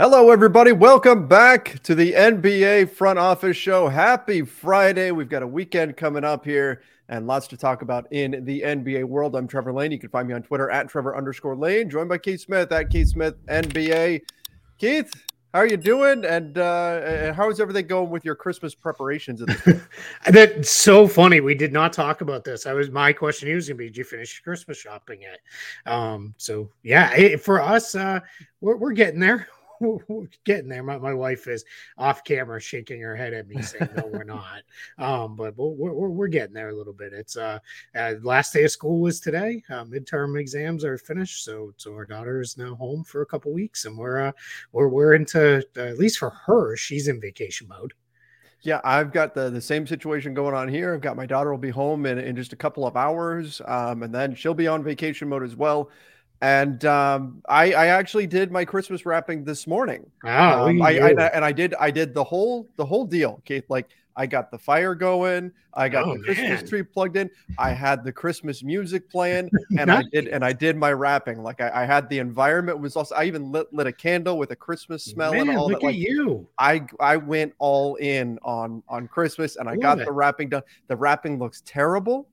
Hello, everybody. Welcome back to the NBA Front Office Show. Happy Friday. We've got a weekend coming up here and lots to talk about in the NBA world. I'm Trevor Lane. You can find me on Twitter at Trevor underscore Lane, joined by Keith Smith at Keith Smith NBA. Keith, how are you doing? And uh, how is everything going with your Christmas preparations? That's so funny. We did not talk about this. I was my question. Was going to be, did you finish Christmas shopping yet? Um, so yeah, it, for us, uh, we're, we're getting there getting there. My, my wife is off camera shaking her head at me saying, no, we're not. Um, but we're, we're, we're, getting there a little bit. It's uh, uh, last day of school was today. Uh, midterm exams are finished. So, so our daughter is now home for a couple weeks and we're, uh, we're, we're into, uh, at least for her, she's in vacation mode. Yeah, I've got the the same situation going on here. I've got my daughter will be home in, in just a couple of hours, um, and then she'll be on vacation mode as well. And um, I, I actually did my Christmas wrapping this morning. Oh, um, I, I, and I did I did the whole the whole deal, Keith. Like I got the fire going, I got oh, the Christmas man. tree plugged in, I had the Christmas music playing, and nice. I did and I did my wrapping. Like I, I, had the environment was also I even lit, lit a candle with a Christmas smell man, and all look that. Like, at you. I I went all in on on Christmas and I got it. the wrapping done. The wrapping looks terrible,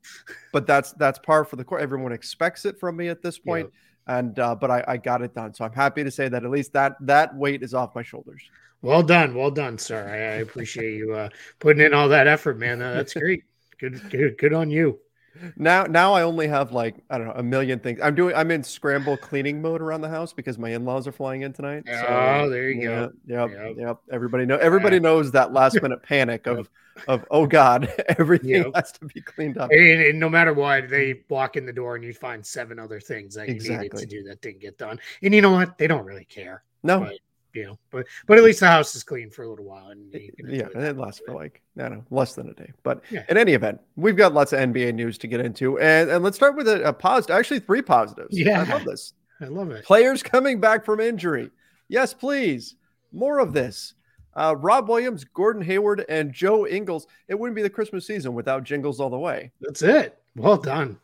but that's that's par for the course. Everyone expects it from me at this point. And uh, but I, I got it done. So I'm happy to say that at least that that weight is off my shoulders. Well done, well done, sir. I, I appreciate you uh, putting in all that effort, man. Uh, that's great. good, good, good on you. Now, now I only have like I don't know a million things. I'm doing. I'm in scramble cleaning mode around the house because my in-laws are flying in tonight. So, oh, there you yeah, go. Yep, yep, yep. Everybody know. Everybody knows that last minute panic of of oh god, everything yep. has to be cleaned up. And, and, no matter what, they walk in the door and you find seven other things that you exactly. needed to do that didn't get done. And you know what? They don't really care. No. But, you know, but but at least the house is clean for a little while, and yeah, and it lasts for like I don't know less than a day. But yeah. in any event, we've got lots of NBA news to get into, and and let's start with a, a positive. Actually, three positives. Yeah, I love this. I love it. Players coming back from injury. Yes, please. More of this. Uh, Rob Williams, Gordon Hayward, and Joe Ingles. It wouldn't be the Christmas season without Jingles all the way. That's it. Well done.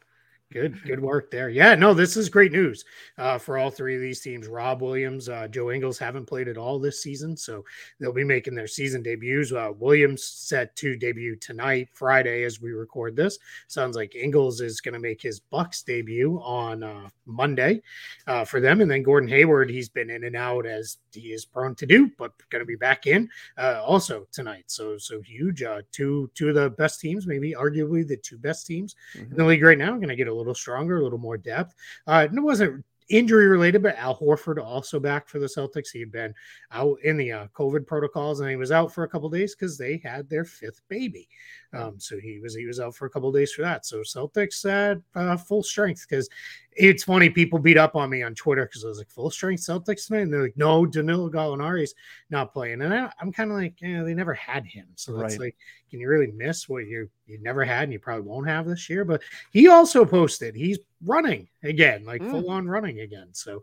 Good, good work there. Yeah, no, this is great news uh, for all three of these teams. Rob Williams, uh, Joe Ingles haven't played at all this season, so they'll be making their season debuts. Uh, Williams set to debut tonight, Friday, as we record this. Sounds like Ingles is going to make his Bucks debut on uh, Monday uh, for them, and then Gordon Hayward, he's been in and out as he is prone to do, but going to be back in uh, also tonight. So, so huge. two, two of the best teams, maybe arguably the two best teams mm-hmm. in the league right now, going to get a little stronger, a little more depth. Uh, it wasn't injury related, but Al Horford also back for the Celtics. He had been out in the uh, COVID protocols, and he was out for a couple days because they had their fifth baby. Um, so he was he was out for a couple days for that. So Celtics at uh, full strength because it's funny people beat up on me on Twitter because I was like full strength Celtics tonight, and they're like, no, Danilo Gallinari's not playing, and I, am kind of like, yeah, they never had him, so right. it's like, can you really miss what you you never had and you probably won't have this year? But he also posted he's running again, like mm. full on running again. So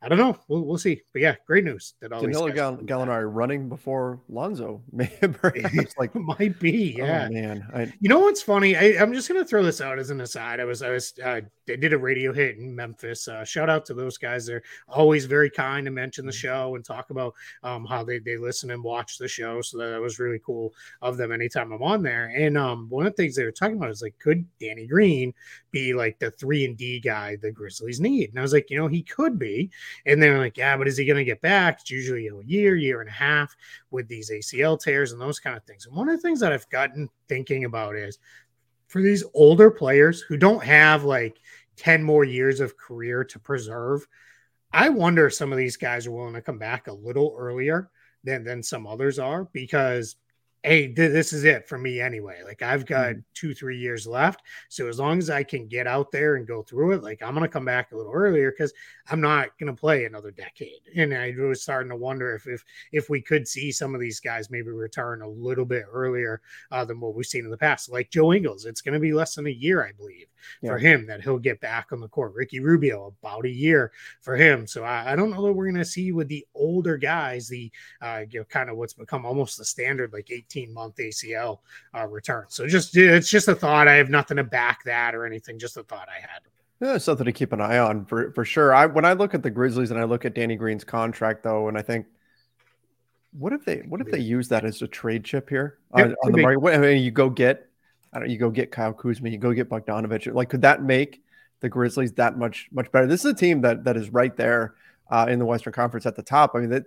I don't know. We'll, we'll see. But yeah, great news that all Danilo Gall- Gallinari running before Lonzo. Perhaps like might be. Oh, yeah, oh, man. I, you know what's funny? I, am just gonna throw this out as an aside. I was I was uh, they did a radio hit in Memphis. Uh, shout out to those guys. They're always very kind to mention the mm-hmm. show and talk about um, how they they listen and watch the show. So that was really cool of them. Anytime I'm on there, and um, one of the things they were talking about is like, could Danny Green be like the three and D guy the Grizzlies need? And I was like, you know, he could be. And they were like, yeah, but is he going to get back? It's usually a year, year and a half with these ACL tears and those kind of things. And one of the things that I've gotten thinking about is for these older players who don't have like 10 more years of career to preserve, I wonder if some of these guys are willing to come back a little earlier than, than some others are because – hey, this is it for me anyway. Like I've got mm-hmm. two, three years left. So as long as I can get out there and go through it, like I'm going to come back a little earlier because I'm not going to play another decade. And I was starting to wonder if, if, if we could see some of these guys maybe return a little bit earlier uh, than what we've seen in the past, like Joe Ingles. It's going to be less than a year, I believe, yeah. for him that he'll get back on the court. Ricky Rubio, about a year for him. So I, I don't know that we're going to see with the older guys, the, uh, you know, kind of what's become almost the standard, like 18 18 month ACL uh, return. So just it's just a thought. I have nothing to back that or anything. Just a thought I had. Yeah, something to keep an eye on for for sure. I when I look at the Grizzlies and I look at Danny Green's contract though, and I think, what if they what if they use that as a trade chip here on, on the market? I mean, you go get, I don't, you go get Kyle Kuzma, you go get Bogdanovich. Like, could that make the Grizzlies that much much better? This is a team that that is right there uh, in the Western Conference at the top. I mean, that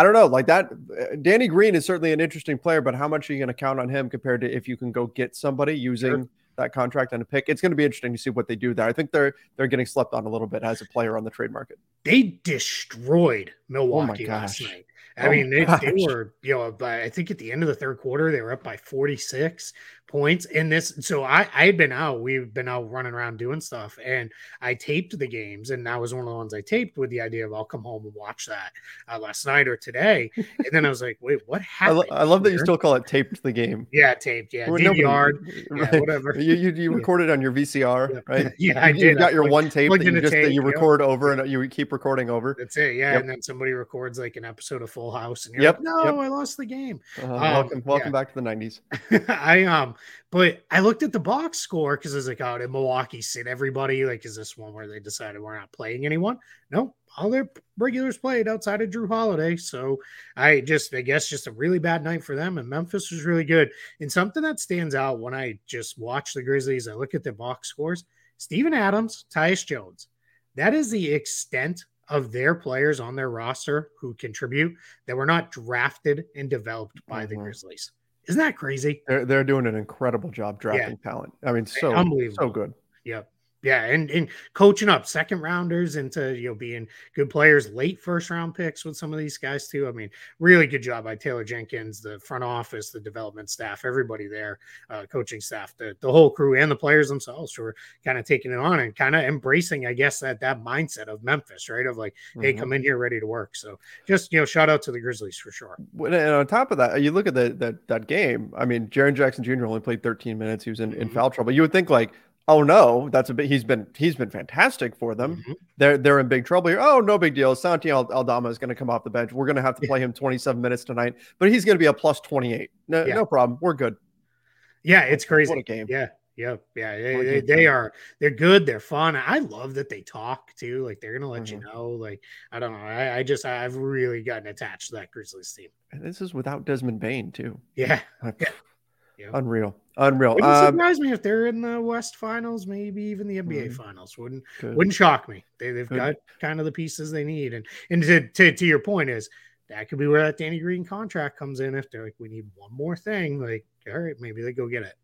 I don't know, like that. Uh, Danny Green is certainly an interesting player, but how much are you going to count on him compared to if you can go get somebody using sure. that contract and a pick? It's going to be interesting to see what they do there. I think they're they're getting slept on a little bit as a player on the trade market. They destroyed oh Milwaukee oh last night. I oh mean, they, they, were, you know, but I think at the end of the third quarter, they were up by 46 points in this. So I, I had been out, we've been out running around doing stuff, and I taped the games, and that was one of the ones I taped with the idea of I'll come home and watch that uh, last night or today. And then I was like, wait, what happened? I, lo- I love that you still call it taped the game. Yeah, taped. Yeah, DVR, right. yeah, whatever. You you, you recorded on your VCR, yeah. right? yeah, I did. You got your like, one tape that you just tape, that you record over and you keep recording over. That's it. Yeah, yep. and then somebody records like an episode of Full House, and you're yep. like, no. I lost the game. Uh, um, welcome, welcome back to the '90s. I um, but I looked at the box score because I was like, oh, did Milwaukee sit everybody? Like, is this one where they decided we're not playing anyone? No, all their regulars played outside of Jrue Holiday. So I just, I guess, just a really bad night for them. And Memphis was really good. And something that stands out when I just watch the Grizzlies, I look at the box scores Steven Adams, Tyus Jones. That is the extent of their players on their roster who contribute that were not drafted and developed by mm-hmm. the Grizzlies. Isn't that crazy? They're they're doing an incredible job drafting yeah. talent. I mean, so unbelievable, so good. Yep. Yeah, and and coaching up second rounders into you know being good players, late first round picks with some of these guys too. I mean, really good job by Taylor Jenkins, the front office, the development staff, everybody there, uh, coaching staff, the the whole crew, and the players themselves who are kind of taking it on and kind of embracing, I guess, that that mindset of Memphis, right? Of like, mm-hmm. hey, come in here ready to work. So just you know, shout out to the Grizzlies for sure. And on top of that, you look at the, that that game. I mean, Jaren Jackson Jr. only played 13 minutes. He was in, mm-hmm. in foul trouble. You would think like oh no, that's a bit. He's been he's been fantastic for them. Mm-hmm. They're they're in big trouble here. Oh no, big deal. Santi Aldama is going to come off the bench. We're going to have to play him 27 minutes tonight, but he's going to be a plus 28. No, yeah. no problem. We're good. Yeah, it's crazy. What a game. Yeah. Yep. Yeah. They, they, they, are, they're good. They're fun. I love that they talk too. Like they're going to let mm-hmm. you know, like, I don't know. I, I, just, I've really gotten attached to that Grizzlies team. And this is without Desmond Bane too. Yeah. yeah. Unreal, unreal. Wouldn't um, surprise me if they're in the West Finals, maybe even the NBA mm, Finals. Wouldn't good. wouldn't shock me. They they've got kind of the pieces they need, and and to, to to your point is that could be where that Danny Green contract comes in. If they're like, we need one more thing, like all right, maybe they go get it.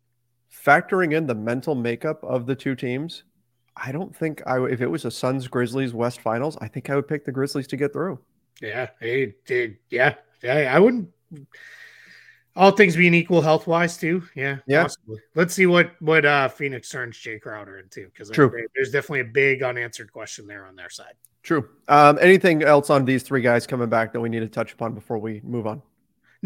Factoring in the mental makeup of the two teams, I don't think I if it was a Suns Grizzlies West Finals, I think I would pick the Grizzlies to get through. Yeah, it, it, yeah, yeah. I wouldn't all things being equal health wise too. Yeah. Yeah. Possibly. Let's see what what uh Phoenix turns Jae Crowder into because there's definitely a big unanswered question there on their side. True. Um, anything else on these three guys coming back that we need to touch upon before we move on?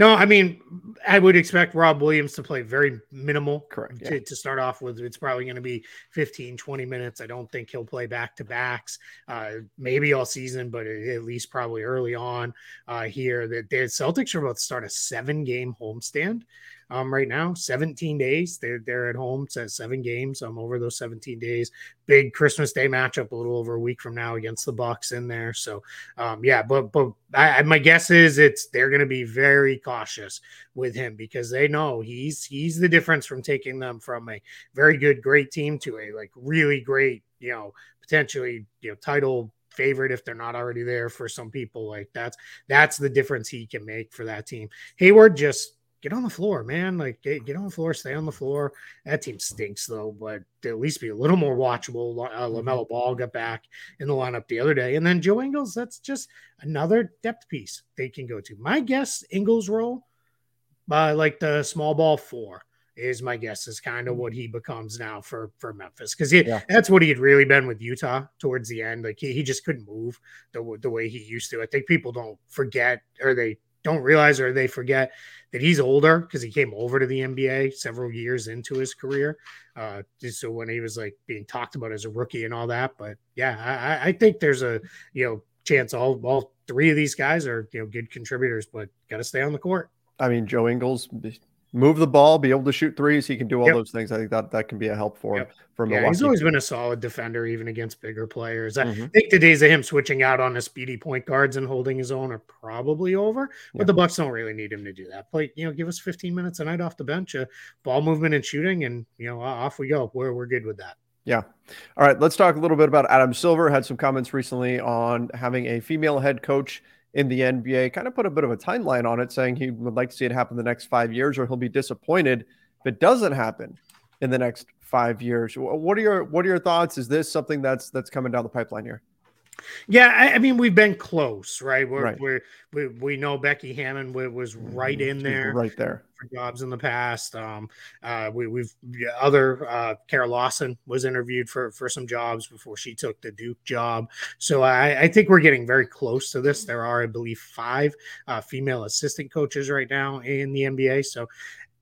No, I mean, I would expect Rob Williams to play very minimal. Correct. To, Yeah. to start off with, it's probably going to be 15, 20 minutes. I don't think he'll play back to backs, uh, maybe all season, but at least probably early on uh, here. That the Celtics are about to start a seven game homestand um, right now, 17 days. They're, they're at home, so seven games um, over those 17 days. Big Christmas Day matchup a little over a week from now against the Bucks in there. So, um, yeah, but but I, my guess is it's they're going to be very cautious with him because they know he's he's the difference from taking them from a very good, great team to a like really great, you know, potentially you know title favorite if they're not already there for some people. Like that's that's the difference he can make for that team. Hayward just get on the floor, man. Like get, get on the floor, stay on the floor. That team stinks though, but at least be a little more watchable. Uh, Lamelo Ball got back in the lineup the other day, and then Joe Ingles. That's just another depth piece they can go to. My guess, Ingles' role, uh, like the small ball four, is my guess is kind of what he becomes now for for Memphis because Yeah. that's what he had really been with Utah towards the end. Like he, he just couldn't move the the way he used to. I think people don't forget or they don't realize or they forget that he's older because he came over to the NBA several years into his career. Uh, so when he was like being talked about as a rookie and all that. But yeah, I, I think there's a you know chance all all three of these guys are you know good contributors, but got to stay on the court. I mean, Joe Ingles move the ball, be able to shoot threes. He can do all Yep. those things. I think that that can be a help for him Yep. for Yeah, he's always been a solid defender, even against bigger players. I Mhm. think the days of him switching out on the speedy point guards and holding his own are probably over. But Yeah. the Bucks don't really need him to do that. Play, you know, give us 15 minutes a night off the bench, uh, ball movement and shooting, and you know, off we go. We're we're good with that. Yeah. All right. Let's talk a little bit about Adam Silver. Had some comments recently on having a female head coach in the NBA. Kind of put a bit of a timeline on it, saying he would like to see it happen the next five years, or he'll be disappointed if it doesn't happen in the next five years. What are your What are your thoughts? Is this something that's that's coming down the pipeline here? Yeah, I, I mean, we've been close, right? We're, Right. we're we we know Becky Hammon was right in there. right there. for jobs in the past. Um, uh, we, we've yeah, other uh, Kara Lawson was interviewed for for some jobs before she took the Duke job. So I, I think we're getting very close to this. There are, I believe, five uh, female assistant coaches right now in the NBA. So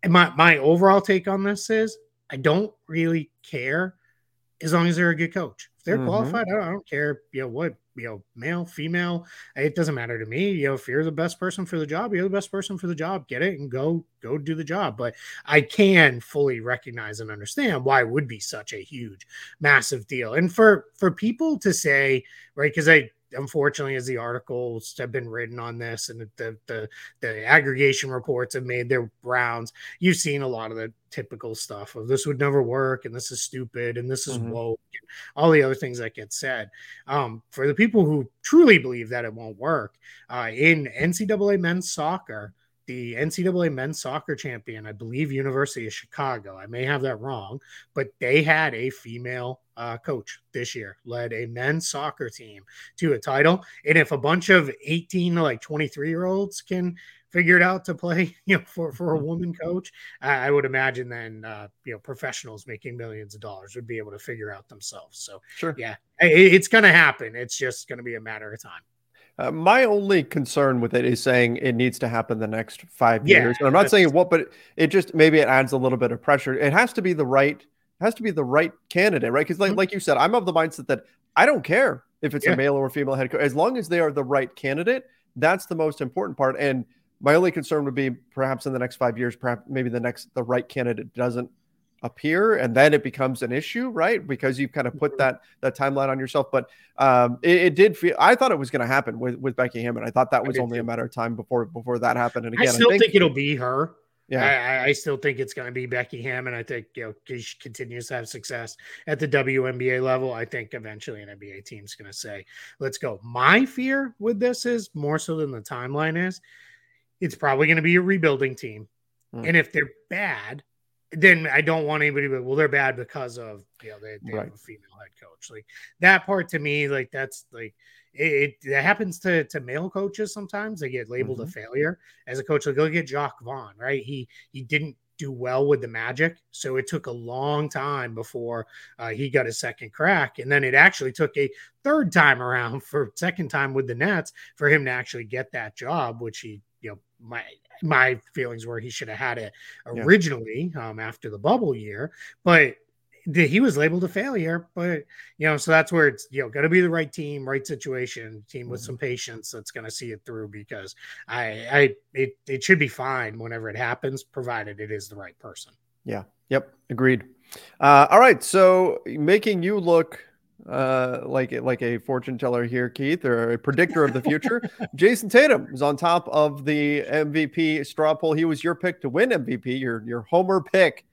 my my overall take on this is I don't really care as long as they're a good coach. If they're Mhm. qualified, I don't, I don't care. You know what? You know, male, female, it doesn't matter to me. You know, if you're the best person for the job, you're the best person for the job. Get it and go, go do the job. But I can fully recognize and understand why it would be such a huge, massive deal. And for for people to say, right, because I unfortunately as the articles have been written on this and the the the aggregation reports have made their rounds you've seen a lot of the typical stuff of this would never work and this is stupid and this is Mhm. woke and all the other things that get said um, for the people who truly believe that it won't work uh, in ncaa men's soccer the ncaa men's soccer champion i believe university of chicago i may have that wrong but they had a female uh, coach this year led a men's soccer team to a title and if a bunch of 18 to like 23 year olds can figure it out to play you know for, for a woman coach I I would imagine then uh, you know professionals making millions of dollars would be able to figure out themselves. So Sure. yeah, i- i- it's going to happen. It's just going to be a matter of time. Uh, my only concern with it is saying it needs to happen the next five Yeah, years. And I'm not saying what, but it, just maybe it adds a little bit of pressure. It has to be the right, has to be the right candidate, right? Because like, Mhm. like you said, I'm of the mindset that I don't care if it's Yeah. a male or female head coach, as long as they are the right candidate. That's the most important part. And my only concern would be perhaps in the next five years, perhaps maybe the next the right candidate doesn't appear and then it becomes an issue right because you've kind of put Mhm. that that timeline on yourself but um it, it did feel i thought it was going to happen with with becky hammon i thought that I was only a matter of time before before that happened and again I still think, it'll be her. yeah I, I- I still think it's going to be Becky Hammon. I think you know she continues to have success at the WNBA level. I think eventually an NBA team's going to say, "Let's go." My fear with this is more so than the timeline is. It's probably going to be a rebuilding team, Hmm. and if they're bad, then I don't want anybody to. Well, they're bad because of you know they, they Right. have a female head coach. Like that part to me, like that's like it, it that happens to to male coaches sometimes. They get labeled a failure as a coach. Like look at Jacque Vaughn, right? He he didn't do well with the Magic, so it took a long time before uh, he got a second crack, and then it actually took a third time around for second time with the Nets for him to actually get that job, which he you know my my feelings were he should have had it originally yeah. um, after the bubble year, but he was labeled a failure, but you know, so that's where it's you know got to be the right team, right situation, team with mm-hmm. some patience that's going to see it through. Because I, I, it, it should be fine whenever it happens, provided it is the right person. Yeah. Yep. Agreed. Uh, all right. So making you look uh, like like a fortune teller here, Keith, or a predictor of the future. Jayson Tatum is on top of the MVP straw poll. He was your pick to win MVP, your your homer pick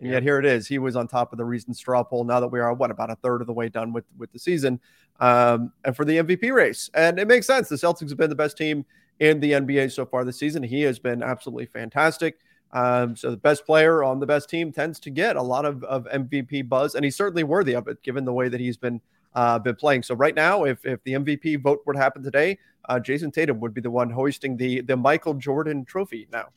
and yet here it is. He was on top of the recent straw poll. Now that we are what about a third of the way done with with the season, um, and for the MVP race, and it makes sense. The Celtics have been the best team in the NBA so far this season. He has been absolutely fantastic. Um, so the best player on the best team tends to get a lot of, of MVP buzz, and he's certainly worthy of it given the way that he's been uh, been playing. So right now, if if the MVP vote were to happen today, uh, Jayson Tatum would be the one hoisting the the Michael Jordan Trophy now.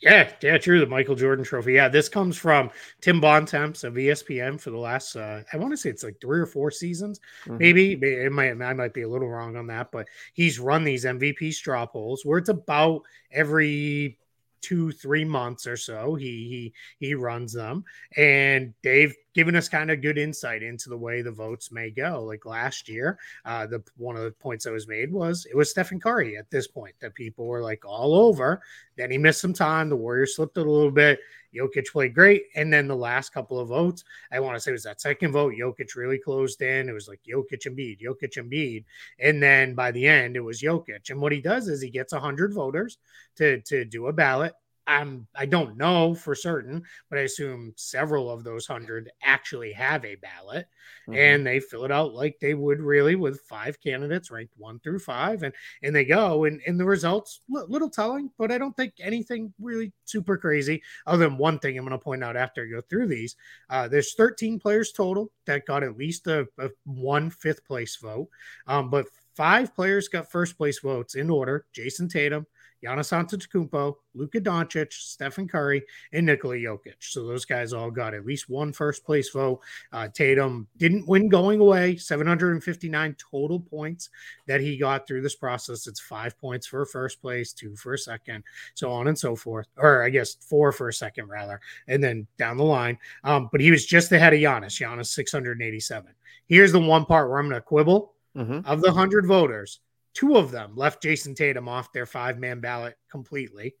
Yeah, yeah, true. The Michael Jordan Trophy. Yeah, this comes from Tim Bontemps of ESPN for the last. Uh, I want to say it's like three or four seasons, mm-hmm. maybe. It might. I might be a little wrong on that, but he's run these MVP straw polls where it's about every two three months or so he he he runs them. And they've given us kind of good insight into the way the votes may go like last year uh the one of the points that was made was it was stephen curry at this point that people were like all over then he missed some time the warriors slipped a little bit Jokic played great. And then the last couple of votes, I want to say was that second vote, Jokic really closed in. It was like Jokic and Embiid, Jokic and Embiid. And then by the end, it was Jokic. And what he does is he gets 100 voters to, to do a ballot. I'm I don't know for certain, but I assume several of those hundred actually have a ballot, mm-hmm. and they fill it out like they would really with five candidates ranked one through five, and and they go and and the results little telling, but I don't think anything really super crazy. Other than one thing I'm going to point out after I go through these, uh, there's 13 players total that got at least a, a one fifth place vote, um, but five players got first place votes in order: Jayson Tatum. Giannis Antetokounmpo, Luka Doncic, Stephen Curry, and Nikola Jokic. So those guys all got at least one first place vote. Uh, Tatum didn't win going away, 759 total points that he got through this process. It's five points for first place, two for a second, so on and so forth. Or I guess four for a second, rather, and then down the line. Um, but he was just ahead of Giannis, Giannis 687. Here's the one part where I'm going to quibble. Mm-hmm. Of the 100 voters, Two of them left Jayson Tatum off their five man ballot completely.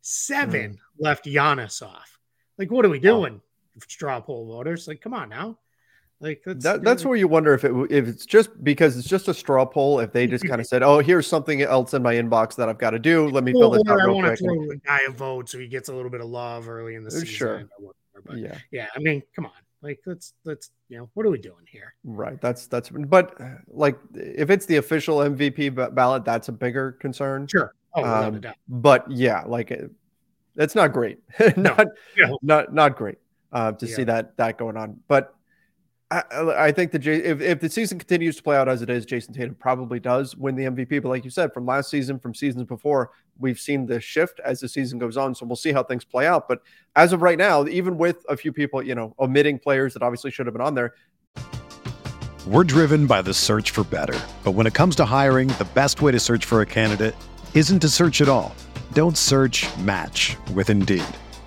Seven mm. left Giannis off. Like, what are we doing? Oh. Straw poll voters. Like, come on now. Like that's that, that's where you wonder if it if it's just because it's just a straw poll. If they just kind of said, "Oh, here's something else in my inbox that I've got to do. Let me fill this out." I want to throw a guy a vote so he gets a little bit of love early in the season. Sure. But yeah, yeah. I mean, come on. Like let's let's you know what are we doing here? Right. That's that's but like if it's the official MVP ballot, that's a bigger concern. Sure. Oh, um, but yeah, like it, it's not great. not, no. not not great uh, to yeah. see that that going on. But I, I think that if, if the season continues to play out as it is, Jayson Tatum probably does win the MVP. But like you said, from last season, from seasons before, we've seen the shift as the season goes on. So we'll see how things play out. But as of right now, even with a few people, you know, omitting players that obviously should have been on there. We're driven by the search for better. But when it comes to hiring, the best way to search for a candidate isn't to search at all. Don't search match with Indeed.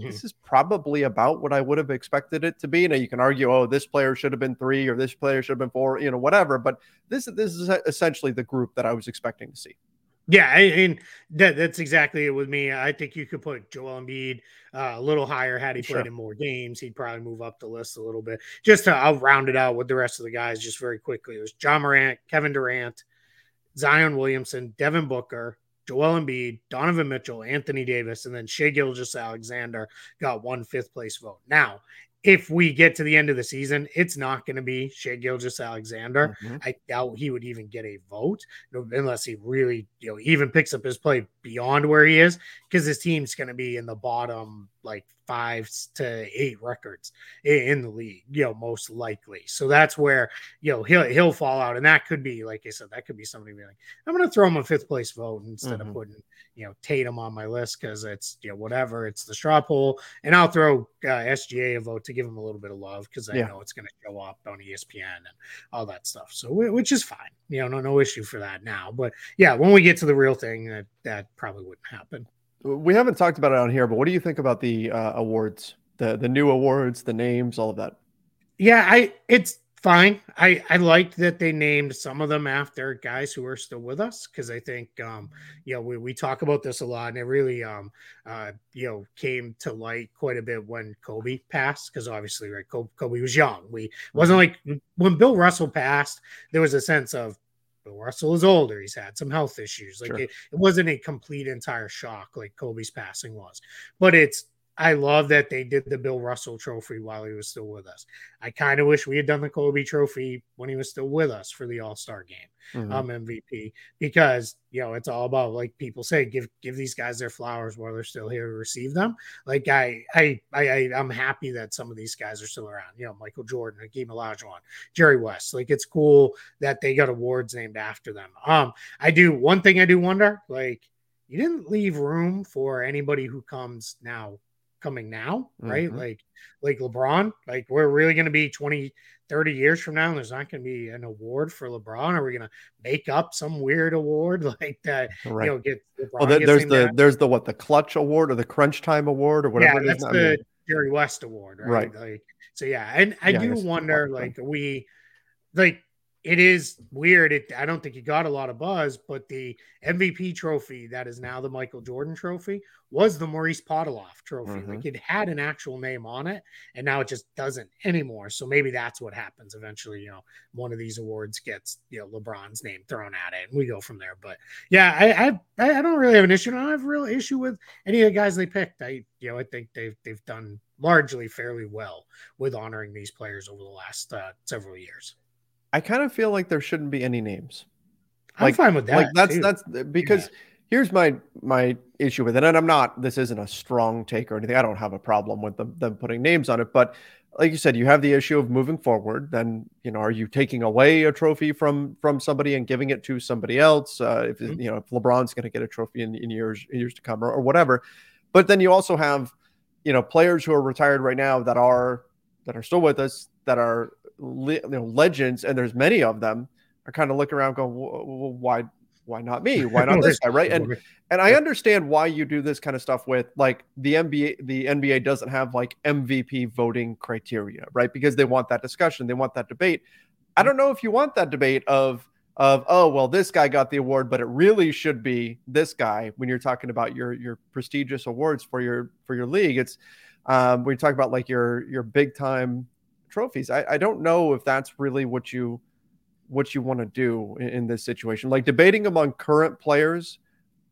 Mm-hmm. This is probably about what I would have expected it to be. Now you can argue, oh, this player should have been three or this player should have been four, you know, whatever. But this this is essentially the group that I was expecting to see. Yeah, I mean that, that's exactly it with me. I think you could put Joel Embiid uh, a little higher had he played sure. in more games. He'd probably move up the list a little bit. Just to I'll round it out with the rest of the guys just very quickly. It was Ja Morant, Kevin Durant, Zion Williamson, Devin Booker, Joel Embiid, Donovan Mitchell, Anthony Davis, and then Shai Gilgeous-Alexander got one fifth place vote. Now, if we get to the end of the season, it's not going to be Shai Gilgeous-Alexander. Mm-hmm. I doubt he would even get a vote unless he really, you know, even picks up his play beyond where he is because his team's going to be in the bottom like five to eight records in the league, you know, most likely. So that's where you know he'll he'll fall out, and that could be, like I said, that could be somebody being like, I'm going to throw him a fifth place vote instead mm-hmm. of putting you know Tatum on my list because it's you know whatever, it's the straw poll, and I'll throw uh, SGA a vote to give him a little bit of love because I yeah. know it's going to show up on ESPN and all that stuff. So which is fine, you know, no no issue for that now. But yeah, when we get to the real thing, that that probably wouldn't happen. We haven't talked about it on here, but what do you think about the uh, awards, the the new awards, the names, all of that? Yeah, I it's fine. I I liked that they named some of them after guys who are still with us because I think um you know we, we talk about this a lot and it really um uh you know came to light quite a bit when Kobe passed because obviously right Kobe, Kobe was young. We wasn't mm-hmm. like when Bill Russell passed there was a sense of Bill Russell is older. He's had some health issues. Like sure. it, it wasn't a complete entire shock like Kobe's passing was, but it's I love that they did the Bill Russell trophy while he was still with us. I kind of wish we had done the Kobe trophy when he was still with us for the All Star game, mm-hmm. um, MVP, because you know it's all about like people say, give give these guys their flowers while they're still here to receive them. Like I I I, I am happy that some of these guys are still around. You know, Michael Jordan, Hakeem Olajuwon, Jerry West. Like it's cool that they got awards named after them. Um, I do one thing I do wonder, like you didn't leave room for anybody who comes now coming now, right? Mm-hmm. Like like LeBron, like we're really going to be 20 30 years from now and there's not going to be an award for LeBron are we going to make up some weird award like that right. you know get LeBron well there's the there's the what the clutch award or the crunch time award or whatever yeah, that's the I mean, Jerry West award right? right like so yeah and I yeah, do wonder like we like it is weird. It, I don't think he got a lot of buzz, but the MVP trophy that is now the Michael Jordan trophy was the Maurice Podoloff trophy. Mm-hmm. Like it had an actual name on it, and now it just doesn't anymore. So maybe that's what happens eventually. You know, one of these awards gets you know LeBron's name thrown at it, and we go from there. But yeah, I I, I don't really have an issue. I don't have a real issue with any of the guys they picked. I you know I think they've they've done largely fairly well with honoring these players over the last uh, several years. I kind of feel like there shouldn't be any names. I'm like, fine with that. Like that's too. that's because yeah. here's my my issue with it, and I'm not. This isn't a strong take or anything. I don't have a problem with them them putting names on it, but like you said, you have the issue of moving forward. Then you know, are you taking away a trophy from from somebody and giving it to somebody else? Uh, if mm-hmm. you know, if LeBron's going to get a trophy in, in years years to come or, or whatever, but then you also have you know players who are retired right now that are that are still with us that are you know, legends, and there's many of them, are kind of looking around going, well, why why not me? Why not this guy? Right. And and I understand why you do this kind of stuff with like the NBA, the NBA doesn't have like MVP voting criteria, right? Because they want that discussion, they want that debate. I don't know if you want that debate of of oh well this guy got the award but it really should be this guy when you're talking about your your prestigious awards for your for your league it's um when you talk about like your your big time trophies. I, I don't know if that's really what you what you want to do in, in, this situation. Like debating among current players,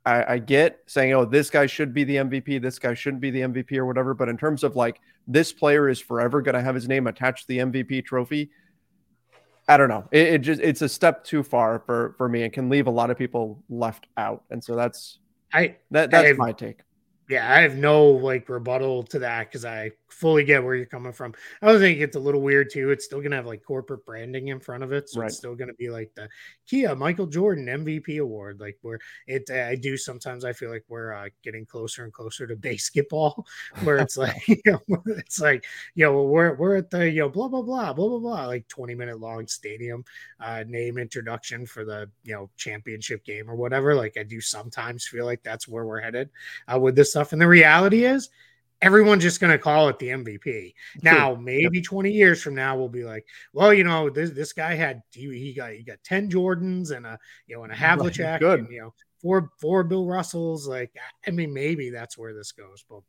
I, I, get saying, oh, this guy should be the MVP, this guy shouldn't be the MVP or whatever. But in terms of like this player is forever going to have his name attached to the MVP trophy, I don't know. It, it, just it's a step too far for for me and can leave a lot of people left out. And so that's I that that's I, my take. Yeah, I have no like rebuttal to that because I fully get where you're coming from. I also think it's a little weird too. It's still gonna have like corporate branding in front of it, so right. it's still gonna be like the Kia Michael Jordan MVP award. Like where it, I do sometimes I feel like we're uh, getting closer and closer to basketball, where it's like you know, it's like you know we're we're at the you know blah blah blah blah blah blah like 20 minute long stadium uh, name introduction for the you know championship game or whatever. Like I do sometimes feel like that's where we're headed uh, with this stuff, and the reality is everyone's just going to call it the MVP. Hmm. Now, maybe yep. 20 years from now, we'll be like, well, you know, this this guy had he, he got he got 10 Jordans and a you know and a Havlicek, Good. And, you know, four four Bill Russells. Like, I mean, maybe that's where this goes, but,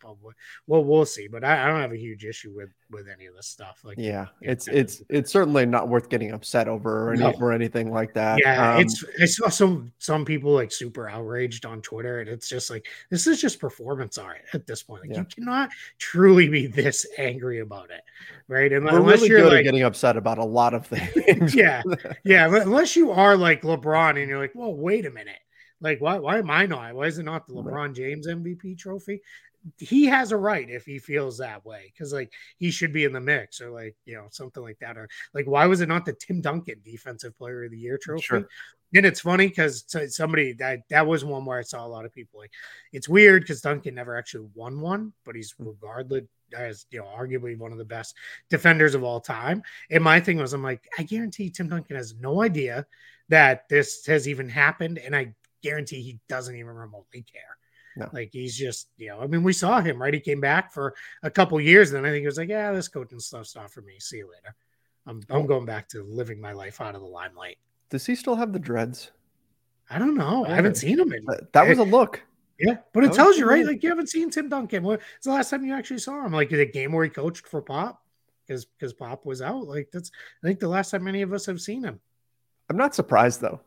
well, we'll see. But I, I, don't have a huge issue with with any of this stuff. Like, yeah, it's it's it's certainly not worth getting upset over or, no. or anything like that. Yeah, um, it's I saw some some people like super outraged on Twitter, and it's just like this is just performance art at this point. Like, yeah. you cannot truly be this angry about it, right? And, We're unless really you're like, getting upset about a lot of things. yeah, yeah, unless you are like LeBron and you're like, well, wait a minute like, why why am I not? Why is it not the LeBron James MVP trophy? He has a right if he feels that way because like he should be in the mix or like you know something like that or like why was it not the Tim Duncan Defensive Player of the Year trophy? Sure. And it's funny because somebody that that was one where I saw a lot of people like it's weird because Duncan never actually won one, but he's hmm. regarded as you know arguably one of the best defenders of all time. And my thing was I'm like I guarantee Tim Duncan has no idea that this has even happened, and I guarantee he doesn't even remotely care. No. Like he's just, you know, I mean, we saw him, right? He came back for a couple years, and then I think he was like, Yeah, this coaching stuff's not for me. See you later. I'm I'm going back to living my life out of the limelight. Does he still have the dreads? I don't know. I haven't seen him in that was a look. Yeah, but it tells you, right? Like you haven't seen Tim Duncan. When's the last time you actually saw him? Like the game where he coached for Pop? Because because Pop was out. Like that's I think the last time any of us have seen him. I'm not surprised though.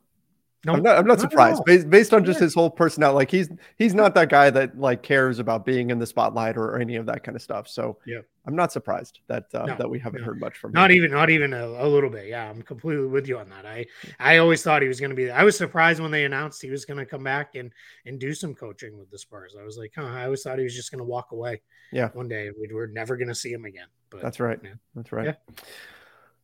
No, I'm not, I'm not, not surprised based, based on just his whole personality. Like he's he's not that guy that like cares about being in the spotlight or, or any of that kind of stuff. So yeah, I'm not surprised that uh, no, that we haven't no. heard much from him. not him. even not even a, a, little bit. Yeah, I'm completely with you on that. I I always thought he was going to be. I was surprised when they announced he was going to come back and and do some coaching with the Spurs. I was like, huh, I always thought he was just going to walk away. Yeah, one day we, are never going to see him again. But that's right. Yeah. That's right. Yeah.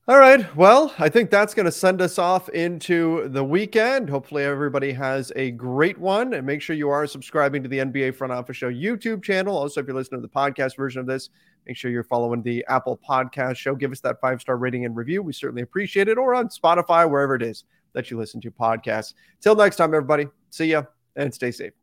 All right. Well, I think that's going to send us off into the weekend. Hopefully, everybody has a great one. And make sure you are subscribing to the NBA Front Office Show YouTube channel. Also, if you're listening to the podcast version of this, make sure you're following the Apple Podcast Show. Give us that five star rating and review. We certainly appreciate it. Or on Spotify, wherever it is that you listen to podcasts. Till next time, everybody. See ya and stay safe.